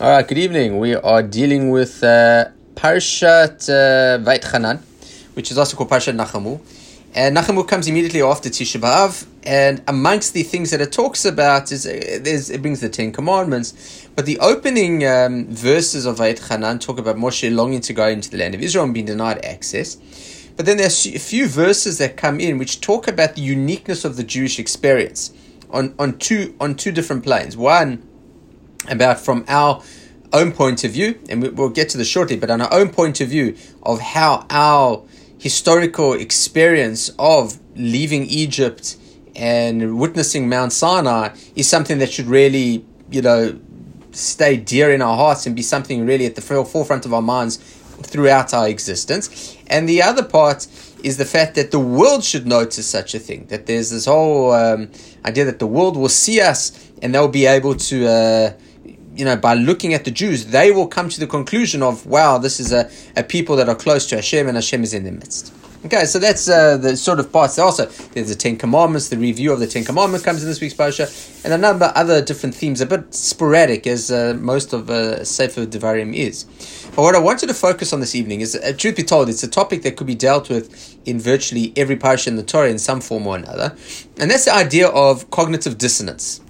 All right, good evening. We are dealing with uh, Parshat uh, Vaetchanan, which is also called Parshat Nachamu. And Nachamu comes immediately after Tisha B'Av, and amongst the things that it talks about is uh, it brings the Ten Commandments, but the opening um, verses of Vaetchanan talk about Moshe longing to go into the land of Israel and being denied access. But then there's a few verses that come in which talk about the uniqueness of the Jewish experience on, on two on two different planes. One about from our own point of view, and we'll get to this shortly, but on our own point of view of how our historical experience of leaving Egypt and witnessing Mount Sinai is something that should really, you know, stay dear in our hearts and be something really at the forefront of our minds throughout our existence. And the other part is the fact that the world should notice such a thing, that there's this whole um, idea that the world will see us and they'll be able to. Uh, you know, by looking at the Jews, they will come to the conclusion of, wow, this is a, a people that are close to Hashem and Hashem is in their midst. Okay, so that's uh, the sort of parts. Also, there's the Ten Commandments, the review of the Ten Commandments comes in this week's Parsha, and a number of other different themes, a bit sporadic as uh, most of uh, Sefer Devarim is. But what I wanted to focus on this evening is, uh, truth be told, it's a topic that could be dealt with in virtually every Parsha in the Torah in some form or another, and that's the idea of cognitive dissonance.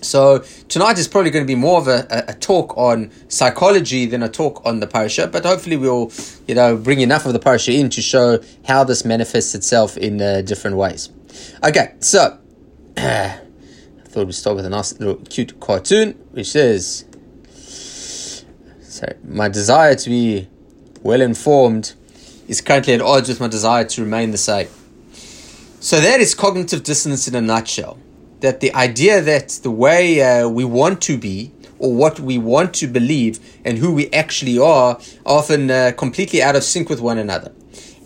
So tonight is probably going to be more of a, a, talk on psychology than a talk on the parasha, but hopefully we'll, you know, bring enough of the parasha in to show how this manifests itself in uh, different ways. Okay, so I thought we'd start with a nice little cute cartoon, which says, "Sorry, my desire to be well informed is currently at odds with my desire to remain the same." So that is cognitive dissonance in a nutshell that the idea that the way uh, we want to be or what we want to believe and who we actually are often uh, completely out of sync with one another.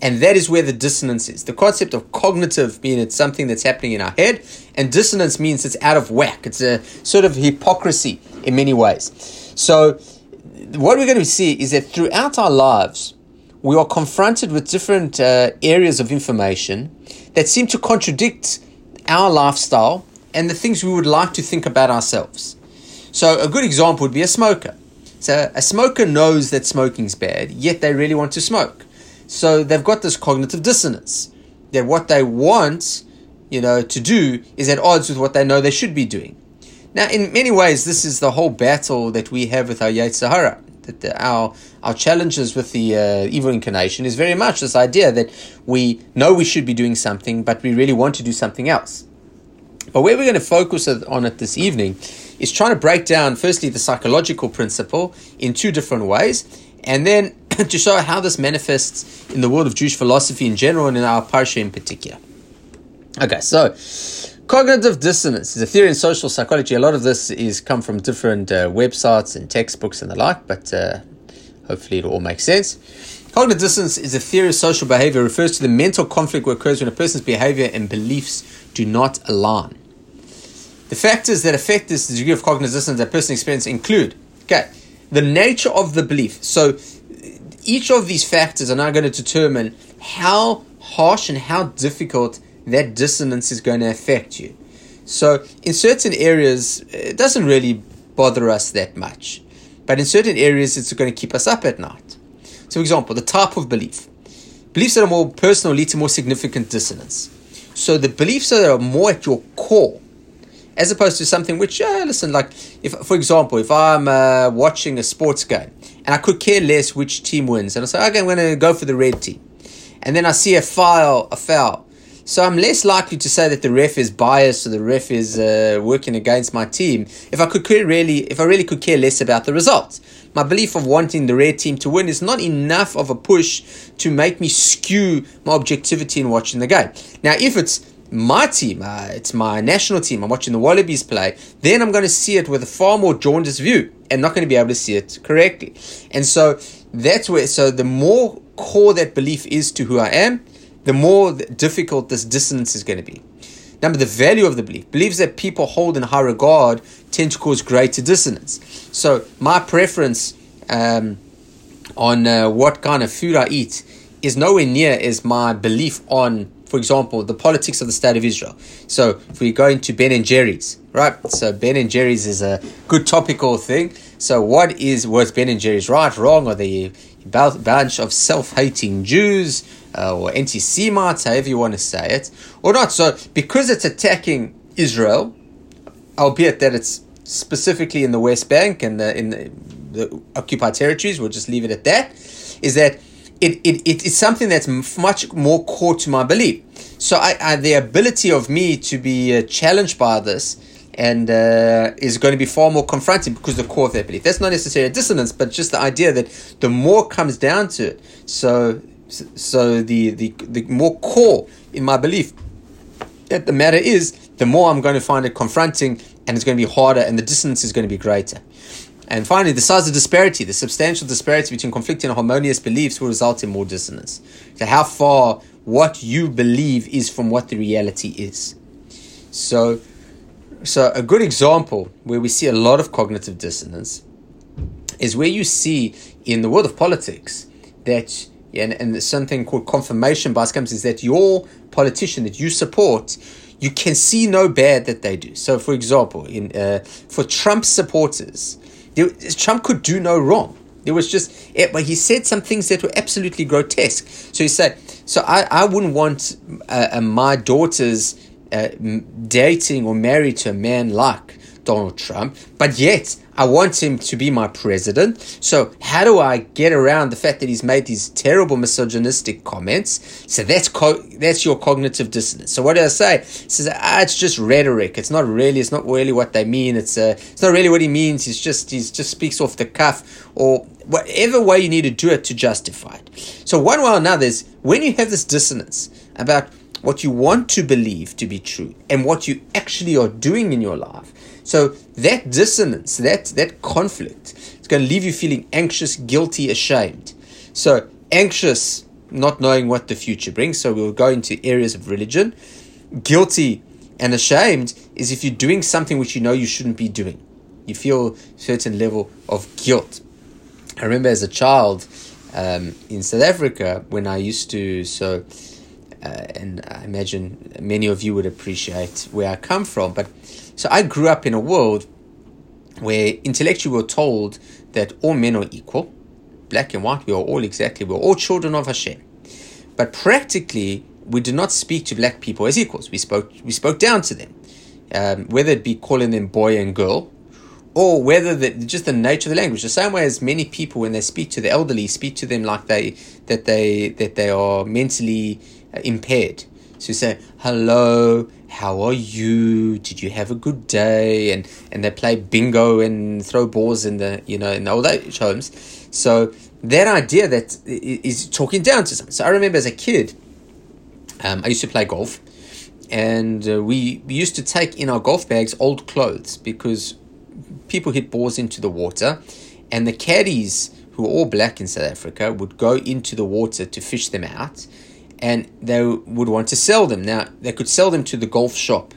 And that is where the dissonance is. The concept of cognitive means it's something that's happening in our head, and dissonance means it's out of whack. It's a sort of hypocrisy in many ways. So, what we're going to see is that throughout our lives, we are confronted with different uh, areas of information that seem to contradict our lifestyle and the things we would like to think about ourselves. So, a good example would be a smoker. So, a smoker knows that smoking's bad, yet they really want to smoke. So, they've got this cognitive dissonance that what they want, you know, to do is at odds with what they know they should be doing. Now, in many ways, this is the whole battle that we have with our Yetzer Hara. That the, our our challenges with the uh, evil inclination is very much this idea that we know we should be doing something, but we really want to do something else. But where we're going to focus on it this evening is trying to break down, firstly, the psychological principle in two different ways, and then to show how this manifests in the world of Jewish philosophy in general and in our parsha in particular. Okay, so cognitive dissonance is a theory in social psychology. A lot of this is come from different uh, websites and textbooks and the like, but uh, hopefully it all makes sense. Cognitive dissonance is a theory of social behavior. It refers to the mental conflict that occurs when a person's behavior and beliefs do not align. The factors that affect this degree of dissonance that person experience include, okay, the nature of the belief. So each of these factors are now going to determine how harsh and how difficult that dissonance is going to affect you. So in certain areas, it doesn't really bother us that much. But in certain areas, it's going to keep us up at night. So, for example, the type of belief. Beliefs that are more personal lead to more significant dissonance. So the beliefs that are more at your core as opposed to something which, uh, listen, like if, for example, if I'm uh, watching a sports game and I could care less which team wins, and I say, okay, I'm going to go for the red team, and then I see a foul, a foul, so I'm less likely to say that the ref is biased or the ref is uh, working against my team if I could really, if I really could care less about the result. My belief of wanting the red team to win is not enough of a push to make me skew my objectivity in watching the game. Now, if it's my team, uh, it's my national team, I'm watching the Wallabies play, then I'm going to see it with a far more jaundiced view and not going to be able to see it correctly. And so that's where, so the more core that belief is to who I am, the more difficult this dissonance is going to be. Number, the value of the belief. Beliefs that people hold in high regard tend to cause greater dissonance. So, my preference um, on uh, what kind of food I eat is nowhere near as my belief on for example, the politics of the state of Israel. So if we go into Ben and Jerry's, right? So Ben and Jerry's is a good topical thing. So what is was Ben and Jerry's right, wrong? Are they a bunch of self-hating Jews uh, or anti-Semites, however you want to say it, or not? So because it's attacking Israel, albeit that it's specifically in the West Bank and the, in the, the occupied territories, we'll just leave it at that, is that it, it, it is something that's much more core to my belief. So I, I the ability of me to be uh, challenged by this and uh, is going to be far more confronting because the core of that belief. That's not necessarily a dissonance, but just the idea that the more comes down to it, so so the the, the more core in my belief that the matter is, the more I'm going to find it confronting and it's going to be harder and the distance is going to be greater. And finally, the size of disparity, the substantial disparity between conflicting and harmonious beliefs will result in more dissonance. So, how far what you believe is from what the reality is. So, so a good example where we see a lot of cognitive dissonance is where you see in the world of politics that and, and something called confirmation bias comes is that your politician that you support you can see no bad that they do. So, for example, in uh, for Trump supporters, there, Trump could do no wrong. There was just, but he said some things that were absolutely grotesque. So he said, so I, I wouldn't want uh, uh, my daughters uh, dating or married to a man like Donald Trump, but yet I want him to be my president. So how do I get around the fact that he's made these terrible misogynistic comments? So that's co- that's your cognitive dissonance. So what do I say? Says ah, it's just rhetoric. It's not really. It's not really what they mean. It's uh, it's not really what he means. He's just he's just speaks off the cuff or whatever way you need to do it to justify it. So one way or another is when you have this dissonance about what you want to believe to be true and what you actually are doing in your life so that dissonance, that that conflict, it's going to leave you feeling anxious, guilty, ashamed. So anxious, not knowing what the future brings. So we'll go into areas of religion. Guilty and ashamed is if you're doing something which you know you shouldn't be doing. You feel a certain level of guilt. I remember as a child um, in South Africa when I used to so. Uh, and I imagine many of you would appreciate where I come from, but so I grew up in a world where intellectually we were told that all men are equal, black and white, we are all exactly, we're all children of Hashem. But practically, we did not speak to black people as equals. We spoke, we spoke down to them, um, whether it be calling them boy and girl, or whether the, just the nature of the language. The same way as many people, when they speak to the elderly, speak to them like they that they that they are mentally uh, impaired. So you say hello, how are you? Did you have a good day? And and they play bingo and throw balls in the you know in the old age homes. So that idea that is talking down to someone. So I remember as a kid, um, I used to play golf, and uh, we, we used to take in our golf bags old clothes because people hit balls into the water, and the caddies who were all black in South Africa would go into the water to fish them out and they would want to sell them. Now, they could sell them to the golf shop,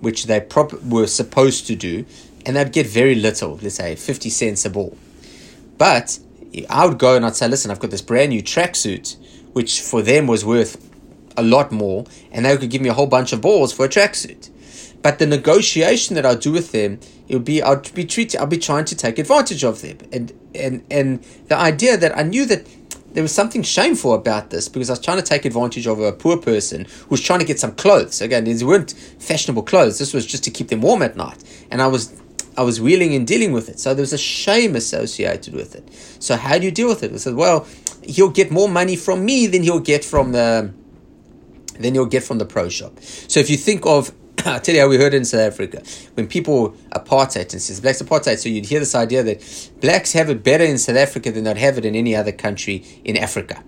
which they prop- were supposed to do, and they'd get very little, let's say 50 cents a ball. But I would go and I'd say, listen, I've got this brand new tracksuit, which for them was worth a lot more, and they could give me a whole bunch of balls for a tracksuit. But the negotiation that I'd do with them, it would be I'd be treating, I'd be trying to take advantage of them, and and and the idea that I knew that there was something shameful about this because I was trying to take advantage of a poor person who was trying to get some clothes. Again, these weren't fashionable clothes. This was just to keep them warm at night. And I was I was wheeling and dealing with it. So there was a shame associated with it. So how do you deal with it? I said, well, he'll get more money from me than he'll get from the than he'll get from the pro shop. So if you think of I tell you how we heard it in South Africa when people apartheid and says blacks apartheid. So you'd hear this idea that blacks have it better in South Africa than they'd have it in any other country in Africa.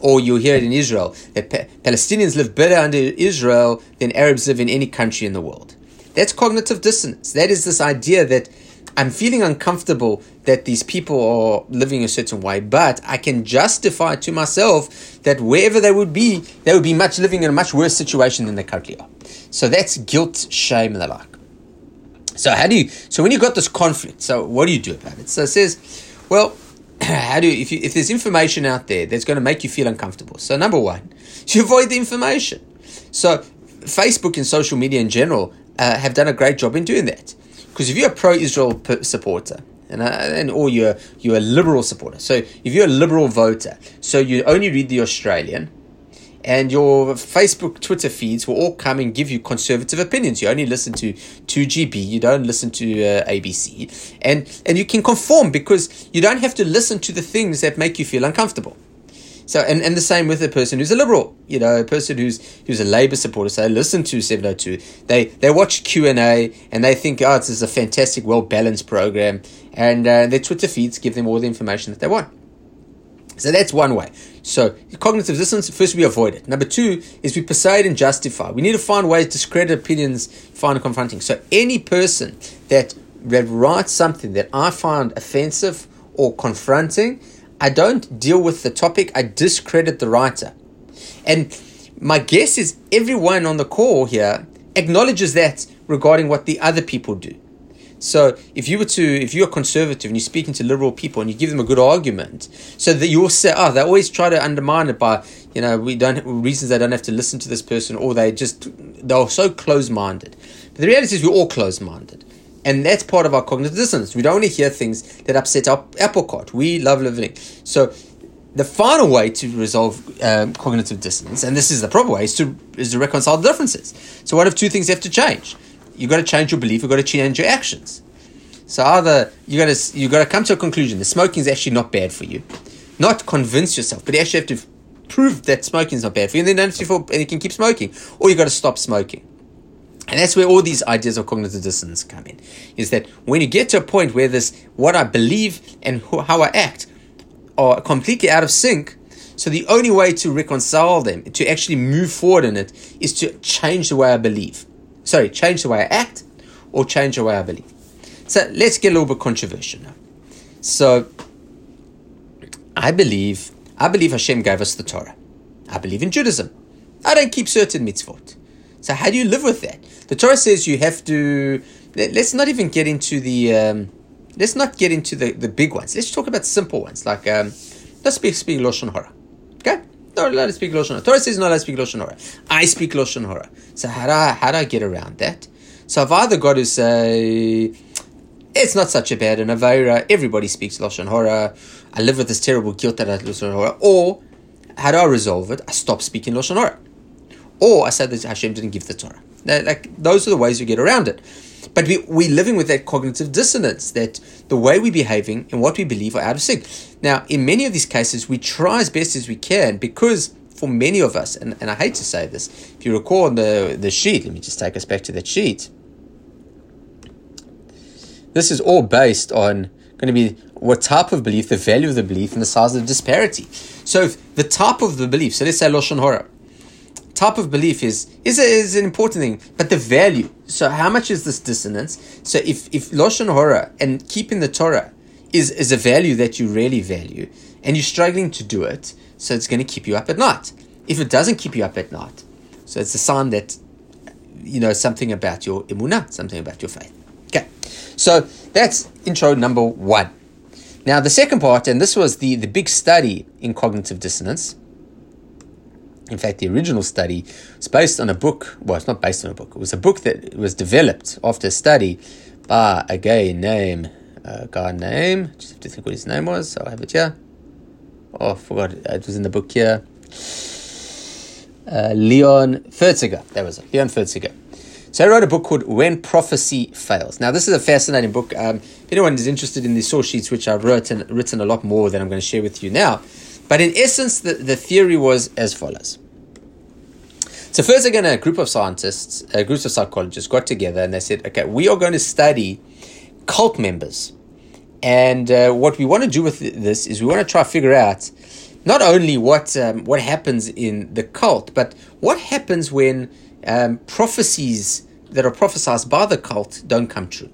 Or you'll hear it in Israel that pa- Palestinians live better under Israel than Arabs live in any country in the world. That's cognitive dissonance. That is this idea that I'm feeling uncomfortable that these people are living a certain way, but I can justify to myself that wherever they would be, they would be much living in a much worse situation than they currently are. So that's guilt, shame, and the like. So how do you? So when you've got this conflict, so what do you do about it? So it says, well, how do you, if you, if there's information out there that's going to make you feel uncomfortable? So number one, to avoid the information. So, Facebook and social media in general uh, have done a great job in doing that. Because if you're a pro-Israel supporter, and, uh, and or you're you're a liberal supporter, so if you're a liberal voter, so you only read the Australian, and your Facebook, Twitter feeds will all come and give you conservative opinions. You only listen to 2GB, you don't listen to uh, ABC, and and you can conform because you don't have to listen to the things that make you feel uncomfortable. So, and, and the same with a person who's a liberal, you know, a person who's who's a Labour supporter. So, they listen to 702. They they watch Q and A, and they think, oh, this is a fantastic, well balanced program, and uh, their Twitter feeds give them all the information that they want. So that's one way. So cognitive dissonance, first we avoid it. Number two is we persuade and justify. We need to find ways to discredit opinions, find confronting. So any person that, that writes something that I find offensive or confronting, I don't deal with the topic, I discredit the writer. And my guess is everyone on the call here acknowledges that regarding what the other people do. So if you were to, if you're conservative and you're speaking to liberal people and you give them a good argument, so that you'll say, oh, they always try to undermine it by, you know, we don't reasons they don't have to listen to this person, or they just they're so close-minded. But the reality is we're all close-minded. And that's part of our cognitive dissonance. We don't want to hear things that upset our apple cart. We love living. So the final way to resolve um, cognitive dissonance, and this is the proper way, is to is to reconcile the differences. So one of two things have to change you've got to change your belief, you've got to change your actions. So either you got to you got to come to a conclusion that smoking is actually not bad for you, not convince yourself, but you actually have to prove that smoking is not bad for you, and then don't and you can keep smoking, or you got to stop smoking. And that's where all these ideas of cognitive dissonance come in. Is that when you get to a point where this what I believe and how I act are completely out of sync, so the only way to reconcile them, to actually move forward in it, is to change the way I believe sorry, change the way I act or change the way I believe. So let's get a little bit controversial now. So I believe I believe Hashem gave us the Torah. I believe in Judaism. I don't keep certain mitzvot. So how do you live with that? The Torah says you have to. Let's not even get into the. Um, let's not get into the, the big ones. Let's talk about simple ones like um, let's speak speak lashon hara. Not allowed to speak Lashon Hara. Torah says not allowed to speak Lashon Hara. I speak Lashon Hara. So how do, I, how do I get around that? So I've either got to say, it's not such a bad an Avera, everybody speaks Lashon Hara, I live with this terrible guilt that I Lashon Hara, or how do I resolve it? I stop speaking Lashon Hara. Or I said that Hashem didn't give the Torah. Like, those are the ways you get around it. But we, we're living with that cognitive dissonance that the way we're behaving and what we believe are out of sync. Now, in many of these cases, we try as best as we can because for many of us, and, and I hate to say this, if you recall the, the sheet, let me just take us back to that sheet. This is all based on going to be what type of belief, the value of the belief, and the size of the disparity. So, if the type of the belief, so let's say Lashon Hora, type of belief is is, a, is an important thing, but the value. So how much is this dissonance? So if if lashon hora and keeping the Torah is is a value that you really value, and you're struggling to do it, so it's going to keep you up at night. If it doesn't keep you up at night, so it's a sign that you know something about your emunah, something about your faith. Okay, so that's intro number one. Now the second part, and this was the the big study in cognitive dissonance in fact, the original study was based on a book. Well, it's not based on a book. It was a book that was developed after a study by a guy named, a guy name. Just have to think what his name was. So I have it here. Oh, I forgot. It was in the book here. Uh, Leon Festinger. That was it. Leon Festinger. So I wrote a book called When Prophecy Fails. Now, this is a fascinating book. Um, if anyone is interested in the source sheets, which I've written, written a lot more than I'm going to share with you now, but in essence, the, the theory was as follows. So first again, a group of scientists, a group of psychologists got together and they said, okay, we are going to study cult members. And uh, what we want to do with this is we want to try to figure out not only what um, what happens in the cult, but what happens when um, prophecies that are prophesied by the cult don't come true.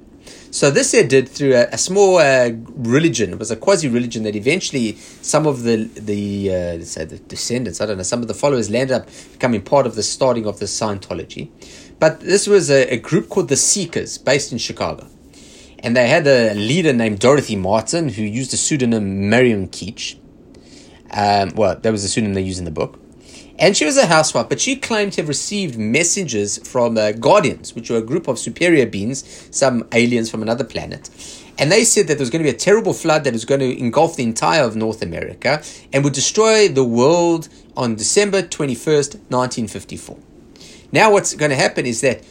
So this they did through a, a small uh, religion. It was a quasi religion that eventually some of the the uh, let's say the descendants, I don't know, some of the followers landed up becoming part of the starting of the Scientology. But this was a, a group called the Seekers, based in Chicago, and they had a leader named Dorothy Martin who used the pseudonym Marian Keech. Um, well, that was the pseudonym they used in the book. And she was a housewife, but she claimed to have received messages from uh, guardians, which were a group of superior beings, some aliens from another planet. And they said that there was going to be a terrible flood that was going to engulf the entire of North America and would destroy the world on December 21st, 1954. Now, what's going to happen is that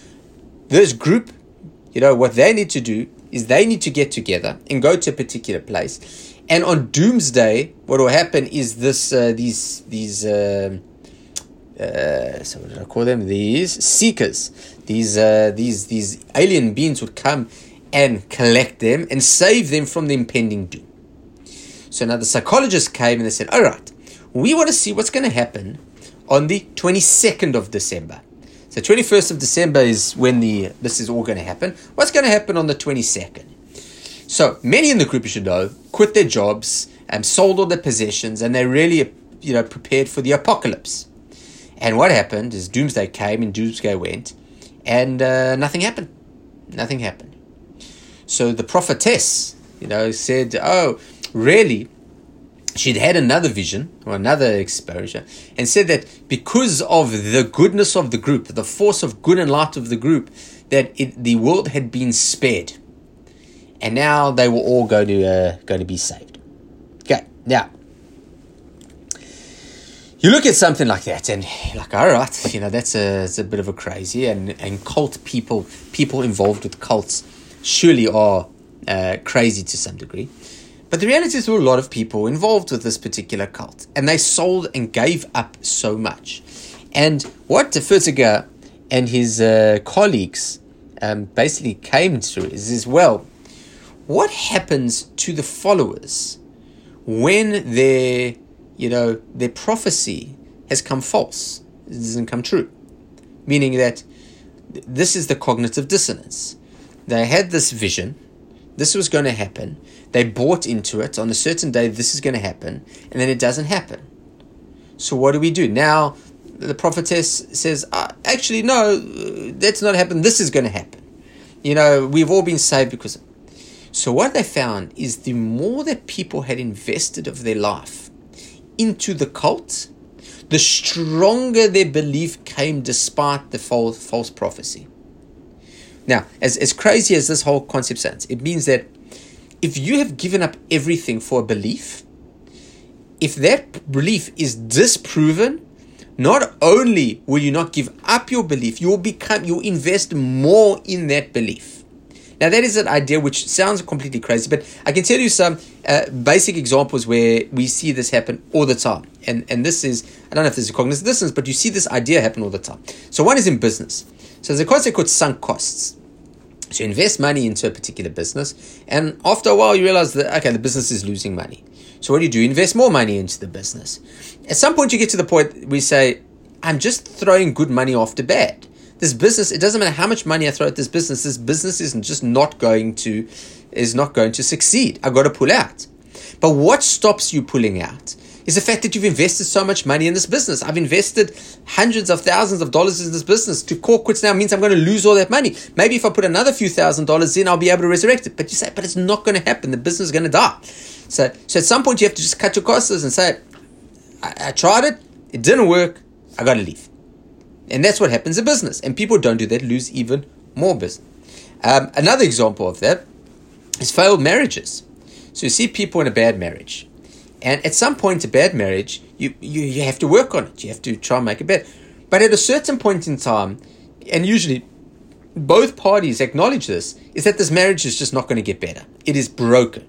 this group, you know, what they need to do is they need to get together and go to a particular place. And on Doomsday, what will happen is this: uh, these these uh, so what did I call them? These seekers, these uh, these these alien beings would come and collect them and save them from the impending doom. So now the psychologists came and they said, "All right, we want to see what's going to happen on the twenty second of December." So 21st of December is when the this is all going to happen. What's going to happen on the 22nd? So many in the group, you should know, quit their jobs and sold all their possessions, and they really, you know, prepared for the apocalypse. And what happened is Doomsday came and Doomsday went, and uh, nothing happened. Nothing happened. So the prophetess, you know, said, "Oh, really? she'd had another vision or another exposure and said that because of the goodness of the group, the force of good and light of the group, that it, the world had been spared, and now they were all going to uh, going to be saved. Okay, now you look at something like that, and like, all right, you know, that's a, it's a bit of a crazy, and and cult people, people involved with cults, surely are uh, crazy to some degree. But the reality is there were a lot of people involved with this particular cult, and they sold and gave up so much. And what de Festinger and his uh, colleagues um, basically came to is, is well, what happens to the followers when their, you know, their prophecy has come false, it doesn't come true? Meaning that this is the cognitive dissonance. They had this vision, this was going to happen, they bought into it on a certain day, this is going to happen, and then it doesn't happen. So what do we do? Now, the prophetess says, uh, actually, no, that's not happened, This is going to happen. You know, we've all been saved because. So what they found is the more that people had invested of their life into the cult, the stronger their belief came despite the false, false prophecy. Now, as, as crazy as this whole concept sounds, it means that if you have given up everything for a belief, if that belief is disproven, not only will you not give up your belief, you'll become you'll invest more in that belief. Now that is an idea which sounds completely crazy, but I can tell you some uh, basic examples where we see this happen all the time. And and this is I don't know if this is cognitive dissonance, but you see this idea happen all the time. So one is in business. So there's a concept called sunk costs. So you invest money into a particular business, and after a while you realize that okay, the business is losing money. So what do you do? You invest more money into the business. At some point you get to the point we say, I'm just throwing good money after bad. This business, it doesn't matter how much money I throw at this business, this business is just not going to is not going to succeed. I've got to pull out. But what stops you pulling out? is the fact that you've invested so much money in this business. I've invested hundreds of thousands of dollars in this business. To call quits now means I'm going to lose all that money. Maybe if I put another few thousand dollars in, I'll be able to resurrect it. But you say, but it's not going to happen. The business is going to die. So, so at some point you have to just cut your costs and say, I, I tried it, it didn't work, I got to leave. And that's what happens in business. And people don't do that, lose even more business. Um, another example of that is failed marriages. So you see people in a bad marriage and at some point, a bad marriage, you, you, you have to work on it. You have to try and make it better. But at a certain point in time, and usually both parties acknowledge this, is that this marriage is just not going to get better. It is broken.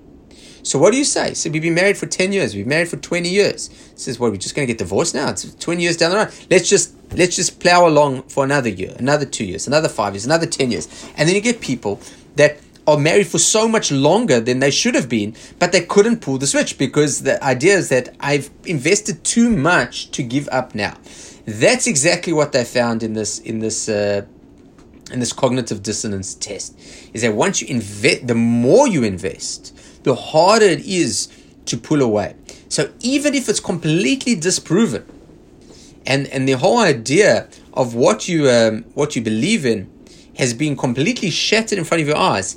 So what do you say? So we've been married for 10 years, we've been married for 20 years. Says, what, we're just going to get divorced now. It's 20 years down the road. Let's just let's just plow along for another year, another two years, another five years, another 10 years. And then you get people that are married for so much longer than they should have been, but they couldn't pull the switch because the idea is that I've invested too much to give up now. That's exactly what they found in this in this uh, in this cognitive dissonance test. Is that once you invest, the more you invest, the harder it is to pull away. So even if it's completely disproven, and and the whole idea of what you um, what you believe in has been completely shattered in front of your eyes,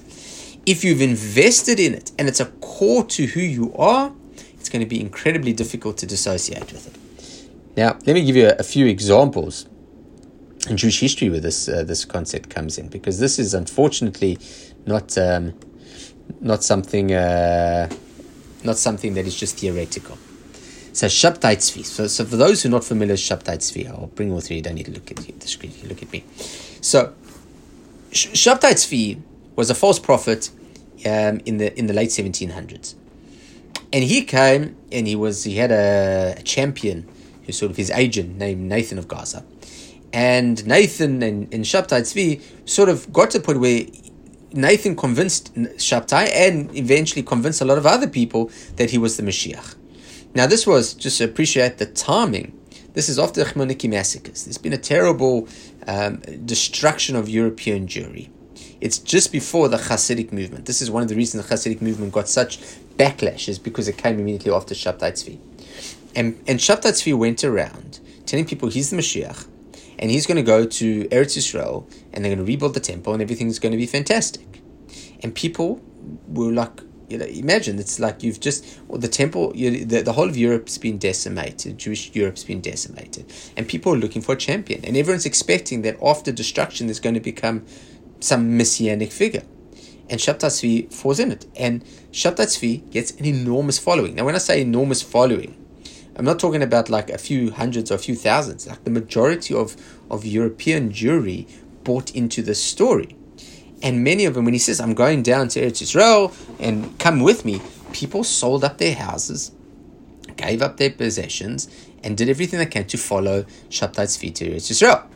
if you've invested in it and it's a core to who you are, it's going to be incredibly difficult to dissociate with it. Now, let me give you a, a few examples in Jewish history where this uh, this concept comes in, because this is unfortunately not um, not something uh, not something that is just theoretical. So Shabtai Tzvi. So, so for those who are not familiar with Shabtai Tzvi, I'll bring all three. You don't need to look at the screen. You look at me. So Shabtai Tzvi was a false prophet um, in the in the late 1700s, and he came and he was he had a, a champion who's sort of his agent named Nathan of Gaza, and Nathan and, and Shabtai Tzvi sort of got to the point where Nathan convinced Shabtai and eventually convinced a lot of other people that he was the Mashiach. Now, this was just to appreciate the timing. This is after the Chmielnicki massacres. There's been a terrible um, destruction of European Jewry. It's just before the Hasidic movement. This is one of the reasons the Hasidic movement got such backlash, is because it came immediately after Shabtai Tzvi. And, and Shabtai Tzvi went around telling people he's the Mashiach, and he's going to go to Eretz Israel, and they're going to rebuild the temple, and everything's going to be fantastic. And people were like, you know, imagine it's like you've just well, the temple, you, the, the whole of Europe's been decimated. Jewish Europe's been decimated, and people are looking for a champion, and everyone's expecting that after destruction, there's going to become some messianic figure, and Shabtai Tzvi falls in it, and Shabtai Tzvi gets an enormous following. Now, when I say enormous following, I'm not talking about like a few hundreds or a few thousands. Like the majority of of European Jewry bought into the story. And many of them, when he says, I'm going down to Eretz Israel and come with me, people sold up their houses, gave up their possessions, and did everything they can to follow Shabtai Tzvi to Eretz Israel.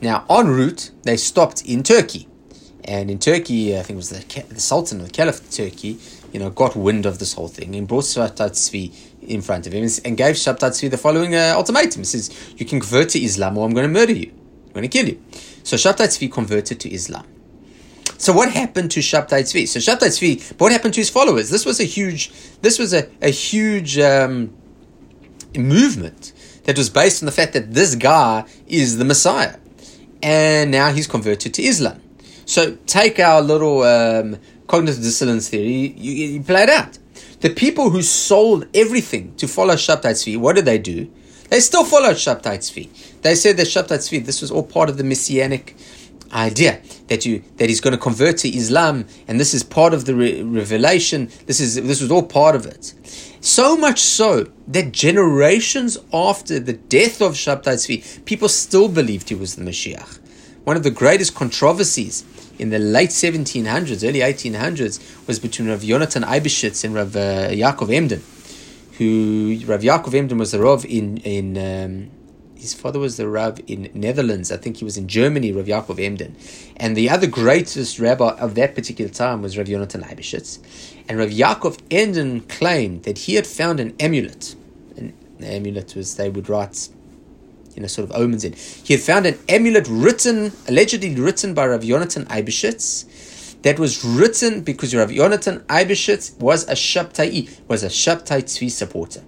Now, en route, they stopped in Turkey. And in Turkey, I think it was the, the Sultan or the Caliph of Turkey, you know, got wind of this whole thing and brought Shabtai Tzvi in front of him and gave Shabtai Tzvi the following uh, ultimatum. He says, You can convert to Islam or I'm going to murder you. I'm going to kill you. So Shabtai converted to Islam. So what happened to Shabtai Tzvi? So Shabtai Tzvi, what happened to his followers? This was a huge, this was a, a huge um, movement that was based on the fact that this guy is the Messiah. And now he's converted to Islam. So take our little um, cognitive dissonance theory, you, you play it out. The people who sold everything to follow Shabtai Tzvi, what did they do? They still followed Shabtai Tzvi. They said that Shabtai Tzvi, this was all part of the messianic idea that you that he's going to convert to Islam, and this is part of the re- revelation. This is this was all part of it. So much so that generations after the death of Shabtai Tzvi, people still believed he was the Mashiach. One of the greatest controversies in the late 1700s, early 1800s, was between Rav Yonatan Eibeshitz and Rav uh, Yaakov Emden, who Rav Yaakov Emden was the Rav in in um, his father was the Rav in Netherlands. I think he was in Germany, Rav Yaakov Emden. And the other greatest rabbi of that particular time was Rav Yonatan Eibeshitz. And Rav Yaakov Emden claimed that he had found an amulet. An amulet was, they would write, you know, sort of omens in. He had found an amulet written, allegedly written by Rav Yonatan Eibeshitz, that was written because Rav Yonatan Eibeshitz was a Shabtai, was a Shabtai Tzvi supporter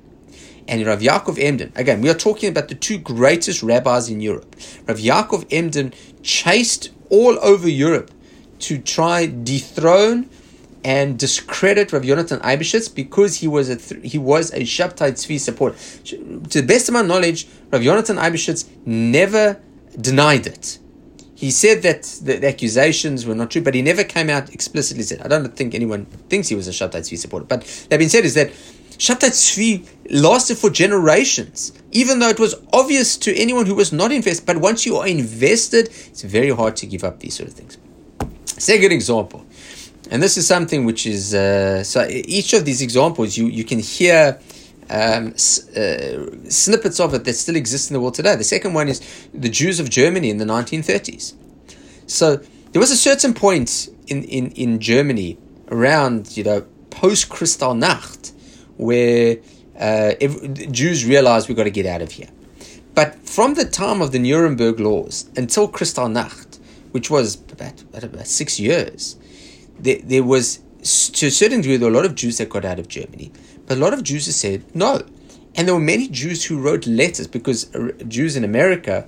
and Rav Yaakov Emden. Again, we are talking about the two greatest rabbis in Europe. Rav Yaakov Emden chased all over Europe to try dethrone and discredit Rav Yonatan Eibeshitz because he was a th- he was a Shabtai Tzvi supporter. To the best of my knowledge, Rav Yonatan Eibeshitz never denied it. He said that the, the, accusations were not true, but he never came out explicitly said. I don't think anyone thinks he was a Shabtai Tzvi supporter. But that being said, is that Shabtai Tzvi lasted for generations, even though it was obvious to anyone who was not invested. But once you are invested, it's very hard to give up these sort of things. Second example, and this is something which is uh, so each of these examples you you can hear. Um, uh, snippets of it that still exist in the world today. The second one is the Jews of Germany in the 1930s. So there was a certain point in, in, in Germany around, you know, post Kristallnacht where uh, Jews realized we've got to get out of here. But from the time of the Nuremberg laws until Kristallnacht, which was about, about six years, there, there was, to a certain degree, there were a lot of Jews that got out of Germany. But a lot of Jews said no. And there were many Jews who wrote letters because uh, Jews in America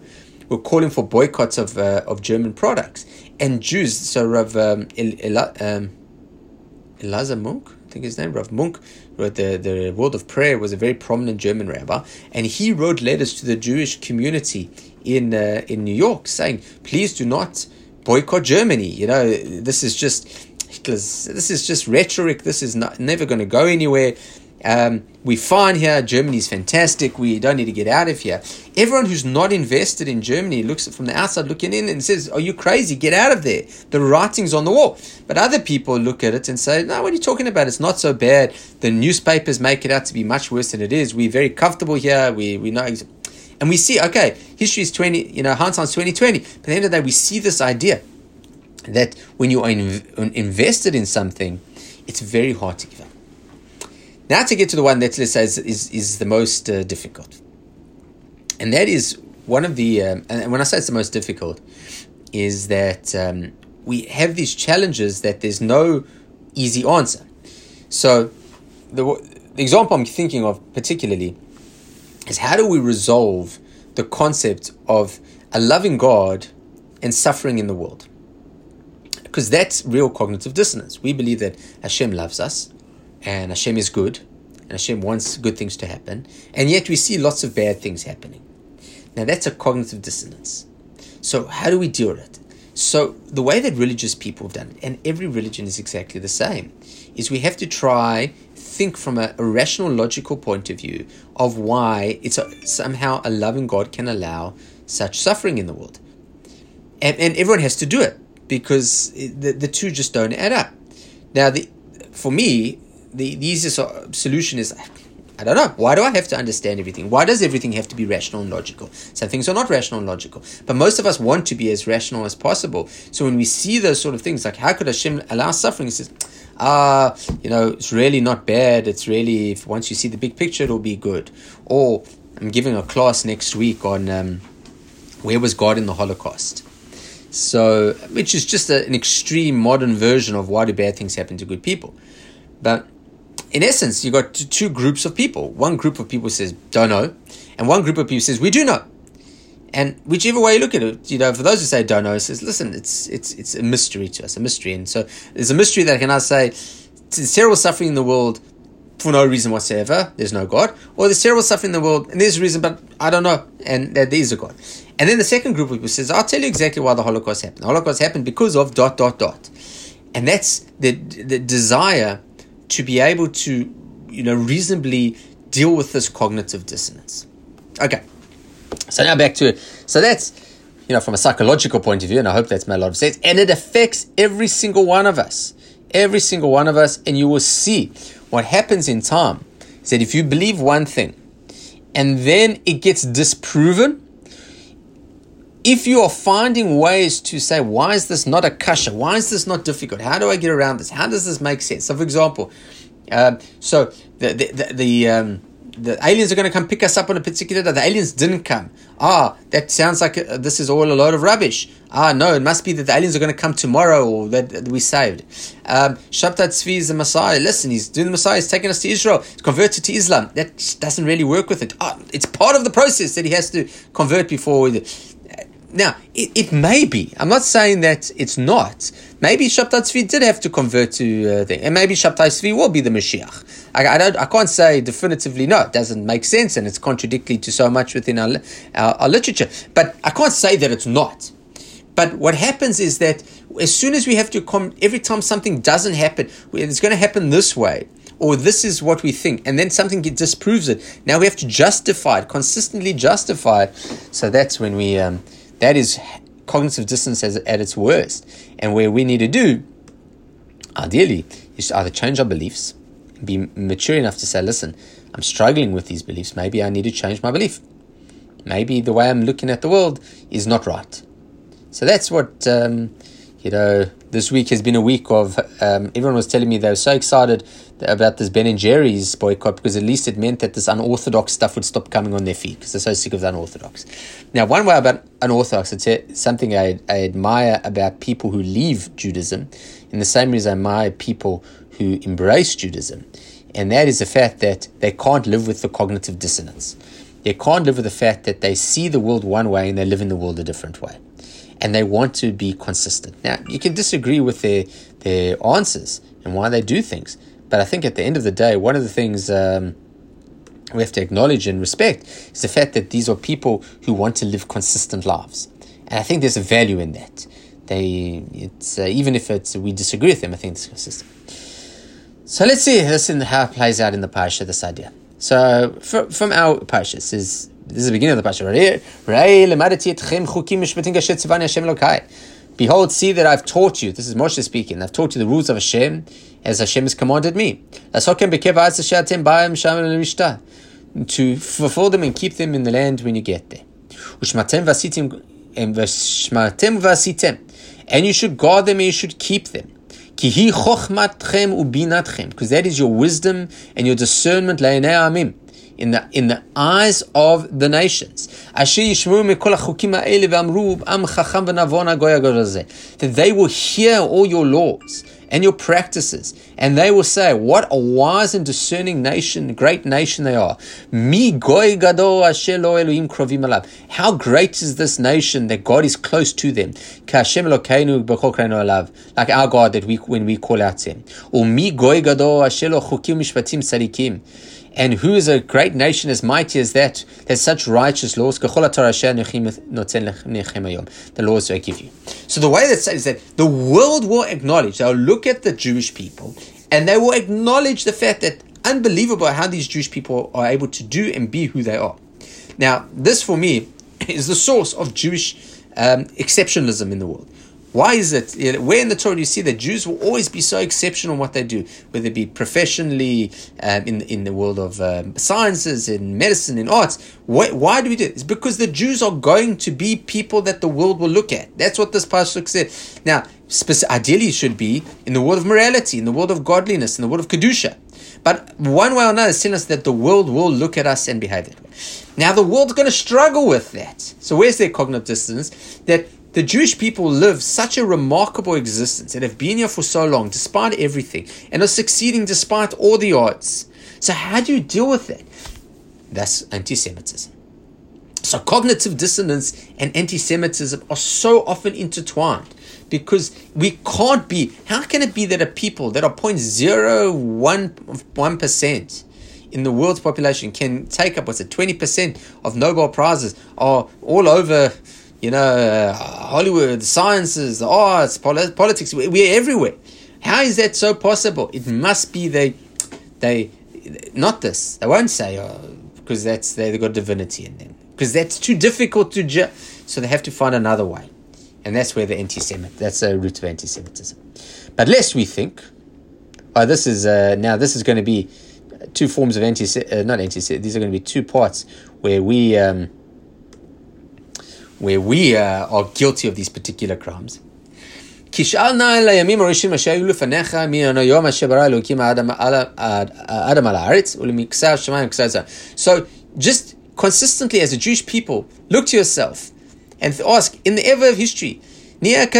were calling for boycotts of, uh, of German products. And Jews, so Rav um, El, El, um, Elazar Munk, I think his name, Rav Munk, wrote the, the World of Prayer, was a very prominent German rabbi, and he wrote letters to the Jewish community in uh, in New York saying, please do not boycott Germany. You know, this is just Hitler's, this is just rhetoric. This is not, never going to go anywhere. Um, we're fine here. Germany's fantastic. We don't need to get out of here. Everyone who's not invested in Germany looks from the outside looking in and says, Are you crazy? Get out of there. The writing's on the wall. But other people look at it and say, No, what are you talking about? It's not so bad. The newspapers make it out to be much worse than it is. We're very comfortable here. We, we know. And we see, okay, history is 20, you know, hindsight's 2020. But at the end of the day, we see this idea that when you are in, invested in something, it's very hard to give up. Now to get to the one that let's say is, is, is the most uh, difficult. And that is one of the, um, and when I say it's the most difficult, is that um, we have these challenges that there's no easy answer. So the, the example I'm thinking of particularly is how do we resolve the concept of a loving God and suffering in the world? Because that's real cognitive dissonance. We believe that Hashem loves us, and Hashem is good, and Hashem wants good things to happen, and yet we see lots of bad things happening. Now that's a cognitive dissonance. So how do we deal with it? So the way that religious people have done it, and every religion is exactly the same, is we have to try think from a, a rational, logical point of view of why it's a, somehow a loving God can allow such suffering in the world, and, and everyone has to do it because the the two just don't add up. Now the for me the, the easiest solution is I don't know. Why do I have to understand everything? Why does everything have to be rational and logical? Some things are not rational and logical. But most of us want to be as rational as possible. So when we see those sort of things, like how could Hashem allow suffering? He says, ah, you know, it's really not bad. It's really, if once you see the big picture, it'll be good. Or I'm giving a class next week on um, where was God in the Holocaust? So, which is just a, an extreme modern version of why do bad things happen to good people. But in essence, you got two groups of people. One group of people says don't know, and one group of people says we do know. And whichever way you look at it, you know, for those who say don't know, it says listen, it's it's it's a mystery to us, a mystery. And so there's a mystery that can I say there's terrible suffering in the world for no reason whatsoever. There's no God, or there's terrible suffering in the world and there's a reason, but I don't know, and there is a God. And then the second group of people says, I'll tell you exactly why the Holocaust happened. The Holocaust happened because of dot dot dot, and that's the the desire to be able to, you know, reasonably deal with this cognitive dissonance. Okay. So now back to it. So that's, you know, from a psychological point of view, and I hope that's made a lot of sense. And it affects every single one of us. Every single one of us. And you will see what happens in time is that if you believe one thing and then it gets disproven, if you are finding ways to say, why is this not a kasha? Why is this not difficult? How do I get around this? How does this make sense? So, for example, um, so the the the, the, um, the aliens are going to come pick us up on a particular day. The aliens didn't come. Ah, that sounds like uh, this is all a load of rubbish. Ah, no, it must be that the aliens are going to come tomorrow or that, that we saved. Um, Shabtai Tzvi is the Messiah. Listen, he's doing the Messiah. He's taking us to Israel. He's converted to Islam. That doesn't really work with it. Ah, it's part of the process that he has to convert before. We, now, it, it may be. I'm not saying that it's not. Maybe Shabtai Tzvi did have to convert to uh, and maybe Shabtai Tzvi will be the Mashiach. I, I, don't. I can't say definitively no. It doesn't make sense, and it's contradictory to so much within our, our, our literature. But I can't say that it's not. But what happens is that as soon as we have to come, every time something doesn't happen, it's going to happen this way or this is what we think, and then something disproves it. Now we have to justify it, consistently justify it. So that's when we um, that is cognitive dissonance at its worst. And where we need to do, ideally, is to either change our beliefs, be mature enough to say, listen, I'm struggling with these beliefs. Maybe I need to change my belief. Maybe the way I'm looking at the world is not right. So that's what, um, you know, this week has been a week of. Um, everyone was telling me they were so excited about this Ben and Jerry's boycott because at least it meant that this unorthodox stuff would stop coming on their feet because they're so sick of the unorthodox. Now, one way about unorthodox, it's something I, I admire about people who leave Judaism, in the same reason I admire people who embrace Judaism, and that is the fact that they can't live with the cognitive dissonance. They can't live with the fact that they see the world one way and they live in the world a different way. And they want to be consistent. Now, you can disagree with their, their answers and why they do things, But I think at the end of the day, one of the things um, we have to acknowledge and respect is the fact that these are people who want to live consistent lives. And I think there's a value in that. They, it's uh, even if it's we disagree with them, I think it's consistent. So let's see this in how it plays out in the parsha. This idea. So from, from our parsha, this is this is the beginning of the parsha. Behold, see that I've taught you. This is Moshe speaking. I've taught you the rules of Hashem as Hashem has commanded me. To fulfill them and keep them in the land when you get there. And you should guard them and you should keep them. Because that is your wisdom and your discernment in the in the eyes of the nations. That they will hear all your laws and your practices, and they will say, What a wise and discerning nation, great nation they are. Mi goy Elohim krovim. How great is this nation that God is close to them. Like our God that we when we call out to him. mi goy gado chukim mishpatim. And who is a great nation as mighty as that? There's such righteous laws. The laws I give you. So the way that says that the world will acknowledge, they'll look at the Jewish people and they will acknowledge the fact that unbelievable how these Jewish people are able to do and be who they are. Now, this for me is the source of Jewish um, exceptionalism in the world. Why is it? Where in the Torah do you see that Jews will always be so exceptional in what they do, whether it be professionally, um, in in the world of um, sciences, in medicine, in arts? Why, why do we do it? It's because the Jews are going to be people that the world will look at. That's what this pasuk said. Now, ideally, should be in the world of morality, in the world of godliness, in the world of kedusha. But one way or another, it's telling us that the world will look at us and behave that way. Now, the world's going to struggle with that. So, where's their cognitive dissonance? That the Jewish people live such a remarkable existence and have been here for so long, despite everything, and are succeeding despite all the odds. So, how do you deal with that? That's anti Semitism. So, cognitive dissonance and anti Semitism are so often intertwined because we can't be. How can it be that a people that are 0.01% in the world's population can take up, what's it, 20% of Nobel Prizes, are all over you know, uh, Hollywood, the sciences, the arts, polit- politics. We're everywhere. How is that so possible? It must be they, they, not this. They won't say oh, because that's they've got divinity in them Because that's too difficult to ju- so they have to find another way, and that's where the anti-Semit. That's a root of anti-Semitism. But lest we think, oh, this is uh, now this is going to be two forms of anti, uh, not anti. These are going to be two parts where we. Um, where we uh, are guilty of these particular crimes. כשאלנה אל הימים הראשונים אשר היו לפניך מן היום אשר ברא אלוקים האדם על הארץ ולמקסר השמיים ומקסר הזר. So just consistently as a Jewish people, look to yourself and ask, in the ever of history, has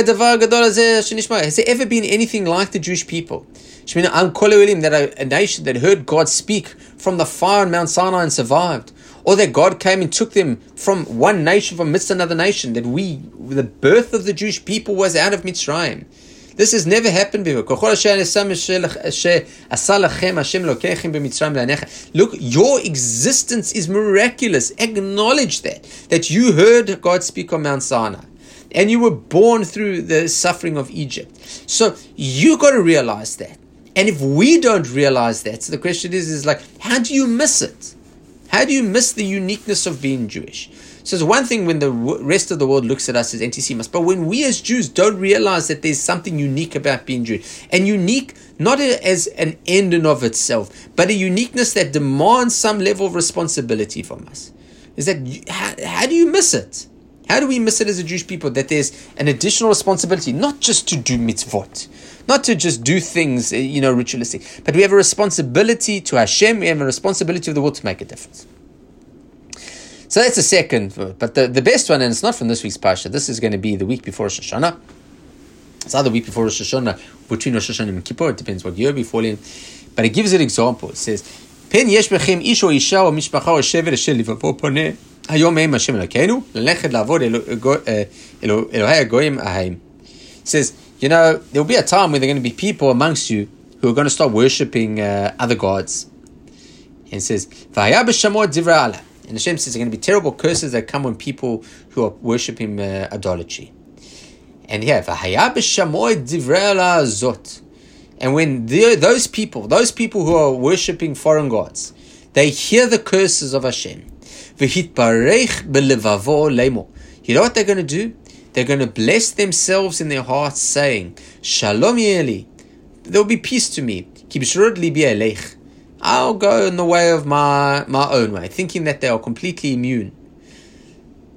there ever been anything like the Jewish people? That a nation that heard God speak from the fire on Mount Sinai and survived or that God came and took them from one nation from midst another nation, that we, the birth of the Jewish people was out of Mitzrayim. This has never happened before. Look, your existence is miraculous. Acknowledge that. That you heard God speak on Mount Sinai. And you were born through the suffering of Egypt. So you got to realize that. And if we don't realize that, so the question is, is like, how do you miss it? How do you miss the uniqueness of being Jewish? So it's one thing when the rest of the world looks at us as anti-Semites, but when we as Jews don't realize that there's something unique about being Jewish, and unique not as an end in of itself, but a uniqueness that demands some level of responsibility from us, is that how, how do you miss it? How do we miss it as a Jewish people that there's an additional responsibility, not just to do mitzvot, not to just do things, eh, you know, ritualistic, but we have a responsibility to Hashem, we have a responsibility of the world to make a difference. So that's the second, but the, the best one, and it's not from this week's Parsha, this is going to be the week before Rosh Hashanah. It's either the week before Rosh Hashanah, between Rosh Hashanah and Kippur, it depends what year we fall in. But it gives an example. It says, "Pen yesh bechem איש או אישה או משפחה או שבט אשר לבבו פונה היום הם השם אלוקינו, ללכת לעבוד says, you know, there will be a time when there are going to be people amongst you who are going to start worshipping uh, other gods. And it says, והיה בשמות דברי and Hashem says there are going to be terrible curses that come on people who are worshipping uh, idolatry. And here, zot. And when those people, those people who are worshipping foreign gods, they hear the curses of Hashem. You know what they're going to do? They're going to bless themselves in their hearts, saying, Shalom Yeli. There will be peace to me. I'll go in the way of my, my own way, thinking that they are completely immune.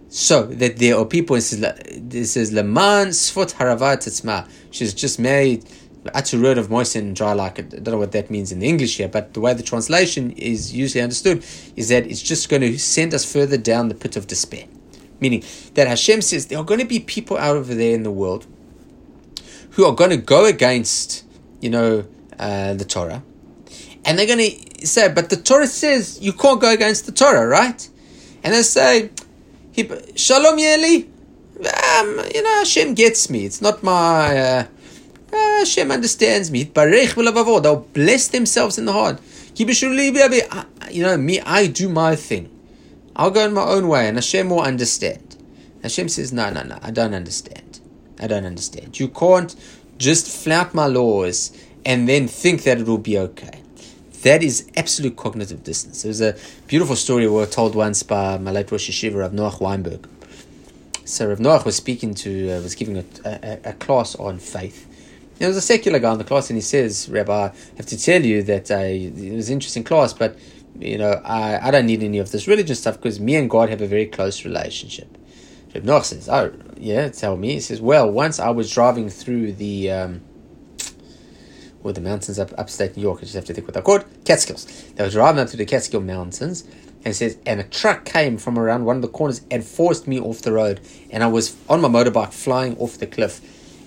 So that there are people, says, "This is Leman Sfot Haravat She's just made a word of moisten and dry like I don't know what that means in the English here, but the way the translation is usually understood is that it's just going to send us further down the pit of despair. Meaning that Hashem says there are going to be people out over there in the world who are going to go against, you know, uh, the Torah, and they're going to say, but the Torah says you can't go against the Torah, right? And they say, Shalom Yeli, um, you know, Hashem gets me. It's not my. Uh, Ah, Hashem understands me. They'll bless themselves in the heart. You know, me, I do my thing. I'll go in my own way, and Hashem will understand. Hashem says, No, no, no, I don't understand. I don't understand. You can't just flout my laws and then think that it will be okay. That is absolute cognitive dissonance. There was a beautiful story we were told once by my late Rosh Yeshiva of Noach Weinberg. So Rav Noach was speaking to, uh, was giving a, a, a class on faith there was a secular guy in the class, and he says, Rabbi, I have to tell you that uh, it was an interesting class, but you know, I, I don't need any of this religious stuff because me and God have a very close relationship. Rabbi Noach says, Oh, yeah, tell me. He says, Well, once I was driving through the um, well, the mountains up upstate New York, I just have to think what they're called, Catskills. They were driving up to the Catskill Mountains, and says, and a truck came from around one of the corners and forced me off the road, and I was on my motorbike flying off the cliff,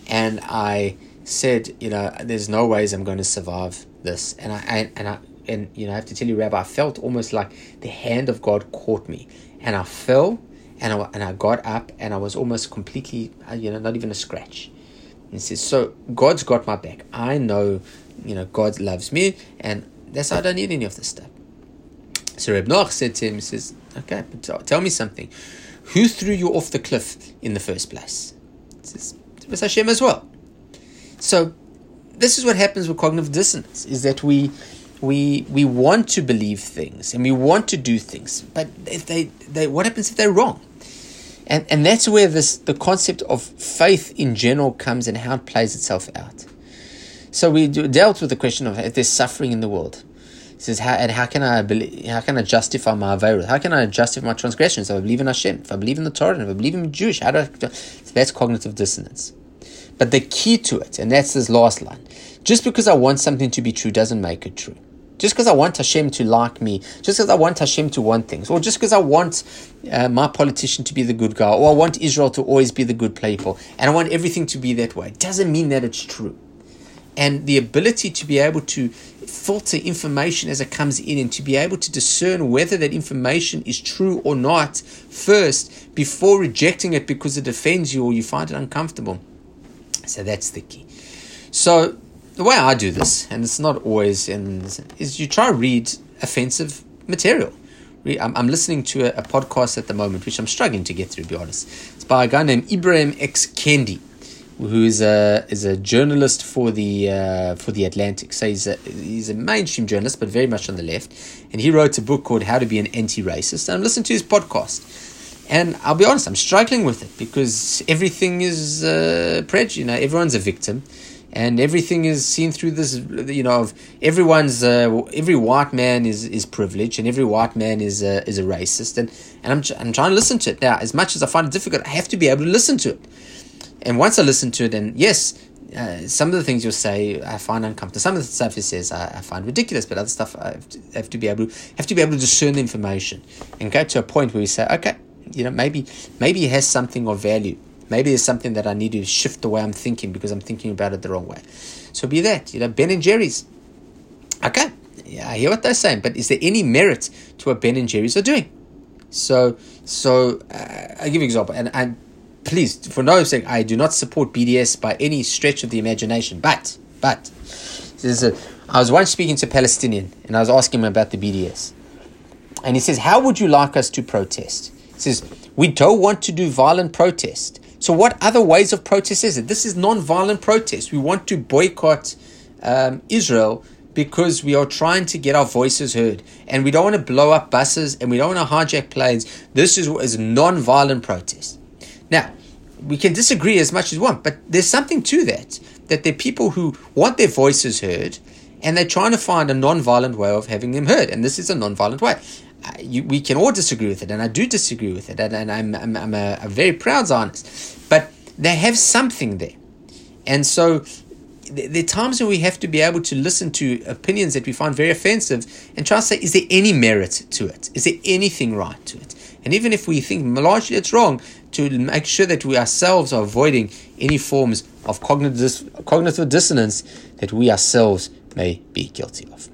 and I said, you know, there's no ways I'm going to survive this, and I, I and I and you know I have to tell you, Rabbi, I felt almost like the hand of God caught me, and I fell, and I and I got up, and I was almost completely, uh, you know, not even a scratch. He says, so God's got my back. I know, you know, God loves me, and that's why I don't need any of this stuff. So Reb Noach said to him, he says, okay, but tell me something. Who threw you off the cliff in the first place? He says, it was Hashem as well. So this is what happens with cognitive dissonance is that we we we want to believe things and we want to do things, but if they, they what happens if they're wrong? And and that's where this the concept of faith in general comes and how it plays itself out. So we dealt with the question of if there's suffering in the world. He says how and how can I believe, how can I justify my avera? How can I justify my transgressions? If I believe in Hashem, if I believe in the Torah, if I believe in Jewish, how do I? That's cognitive dissonance. But the key to it, and that's this last line, just because I want something to be true doesn't make it true. Just because I want Hashem to like me, just because I want Hashem to want things, or just because I want uh, my politician to be the good guy, or I want Israel to always be the good people, and I want everything to be that way, doesn't mean that it's true. And the ability to be able to filter information as it comes in and to be able to discern whether that information is true or not first before rejecting it because it offends you or you find it uncomfortable so that's the key. So the way I do this, and it's not always in, is you try to read offensive material. I'm, listening to a, a, podcast at the moment, which I'm struggling to get through. To be honest, it's by a guy named Ibrahim X Kendi, who is a is a journalist for the uh, for the Atlantic. So he's a he's a mainstream journalist, but very much on the left. And he wrote a book called How to Be an Anti-Racist. And I'm listening to his podcast and I'll be honest, I'm struggling with it because everything is uh, prejudice. You know, everyone's a victim, and everything is seen through this. You know, of everyone's uh, every white man is is privileged, and every white man is uh, is a racist. And and I'm I'm trying to listen to it now. As much as I find it difficult, I have to be able to listen to it. And once I listen to it, and yes, uh, some of the things you'll say I find uncomfortable. Some of the stuff he says I, I find ridiculous, but other stuff I have to, have to, be able to have to be able to discern the information and go to a point where we say, okay, you know, maybe maybe it has something of value. Maybe there's something that I need to shift the way I'm thinking because I'm thinking about it the wrong way. So be that, you know, Ben and Jerry's. Okay, yeah, I hear what they're saying, but is there any merit to what Ben and Jerry's are doing? So, so uh, I give you an example, and and please, for no sake, I do not support BDS by any stretch of the imagination. But, but, Says, uh, I was once speaking to a Palestinian and I was asking him about the BDS. And he says, How would you like us to protest? He says, We don't want to do violent protest. So, what other ways of protest is it? This is non violent protest. We want to boycott um, Israel because we are trying to get our voices heard and we don't want to blow up buses and we don't want to hijack planes. This is, is non violent protest. Now, we can disagree as much as we want, but there's something to that. That there are people who want their voices heard and they're trying to find a non-violent way of having them heard. And this is a non-violent way. You, we can all disagree with it, and I do disagree with it, and, and I'm, I'm, I'm a, a, very proud Zionist. But they have something there. And so there are times when we have to be able to listen to opinions that we find very offensive and try to say, is there any merit to it? Is there anything right to it? And even if we think largely it's wrong, to make sure that we ourselves are avoiding any forms of cognitive, cognitive dissonance that we ourselves may be guilty of.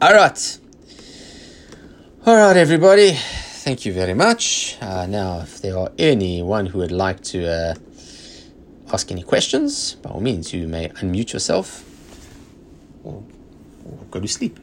All right. All right, everybody. Thank you very much. Uh, now, if there are anyone who would like to uh, ask any questions, by all means, you may unmute yourself or, or go to sleep.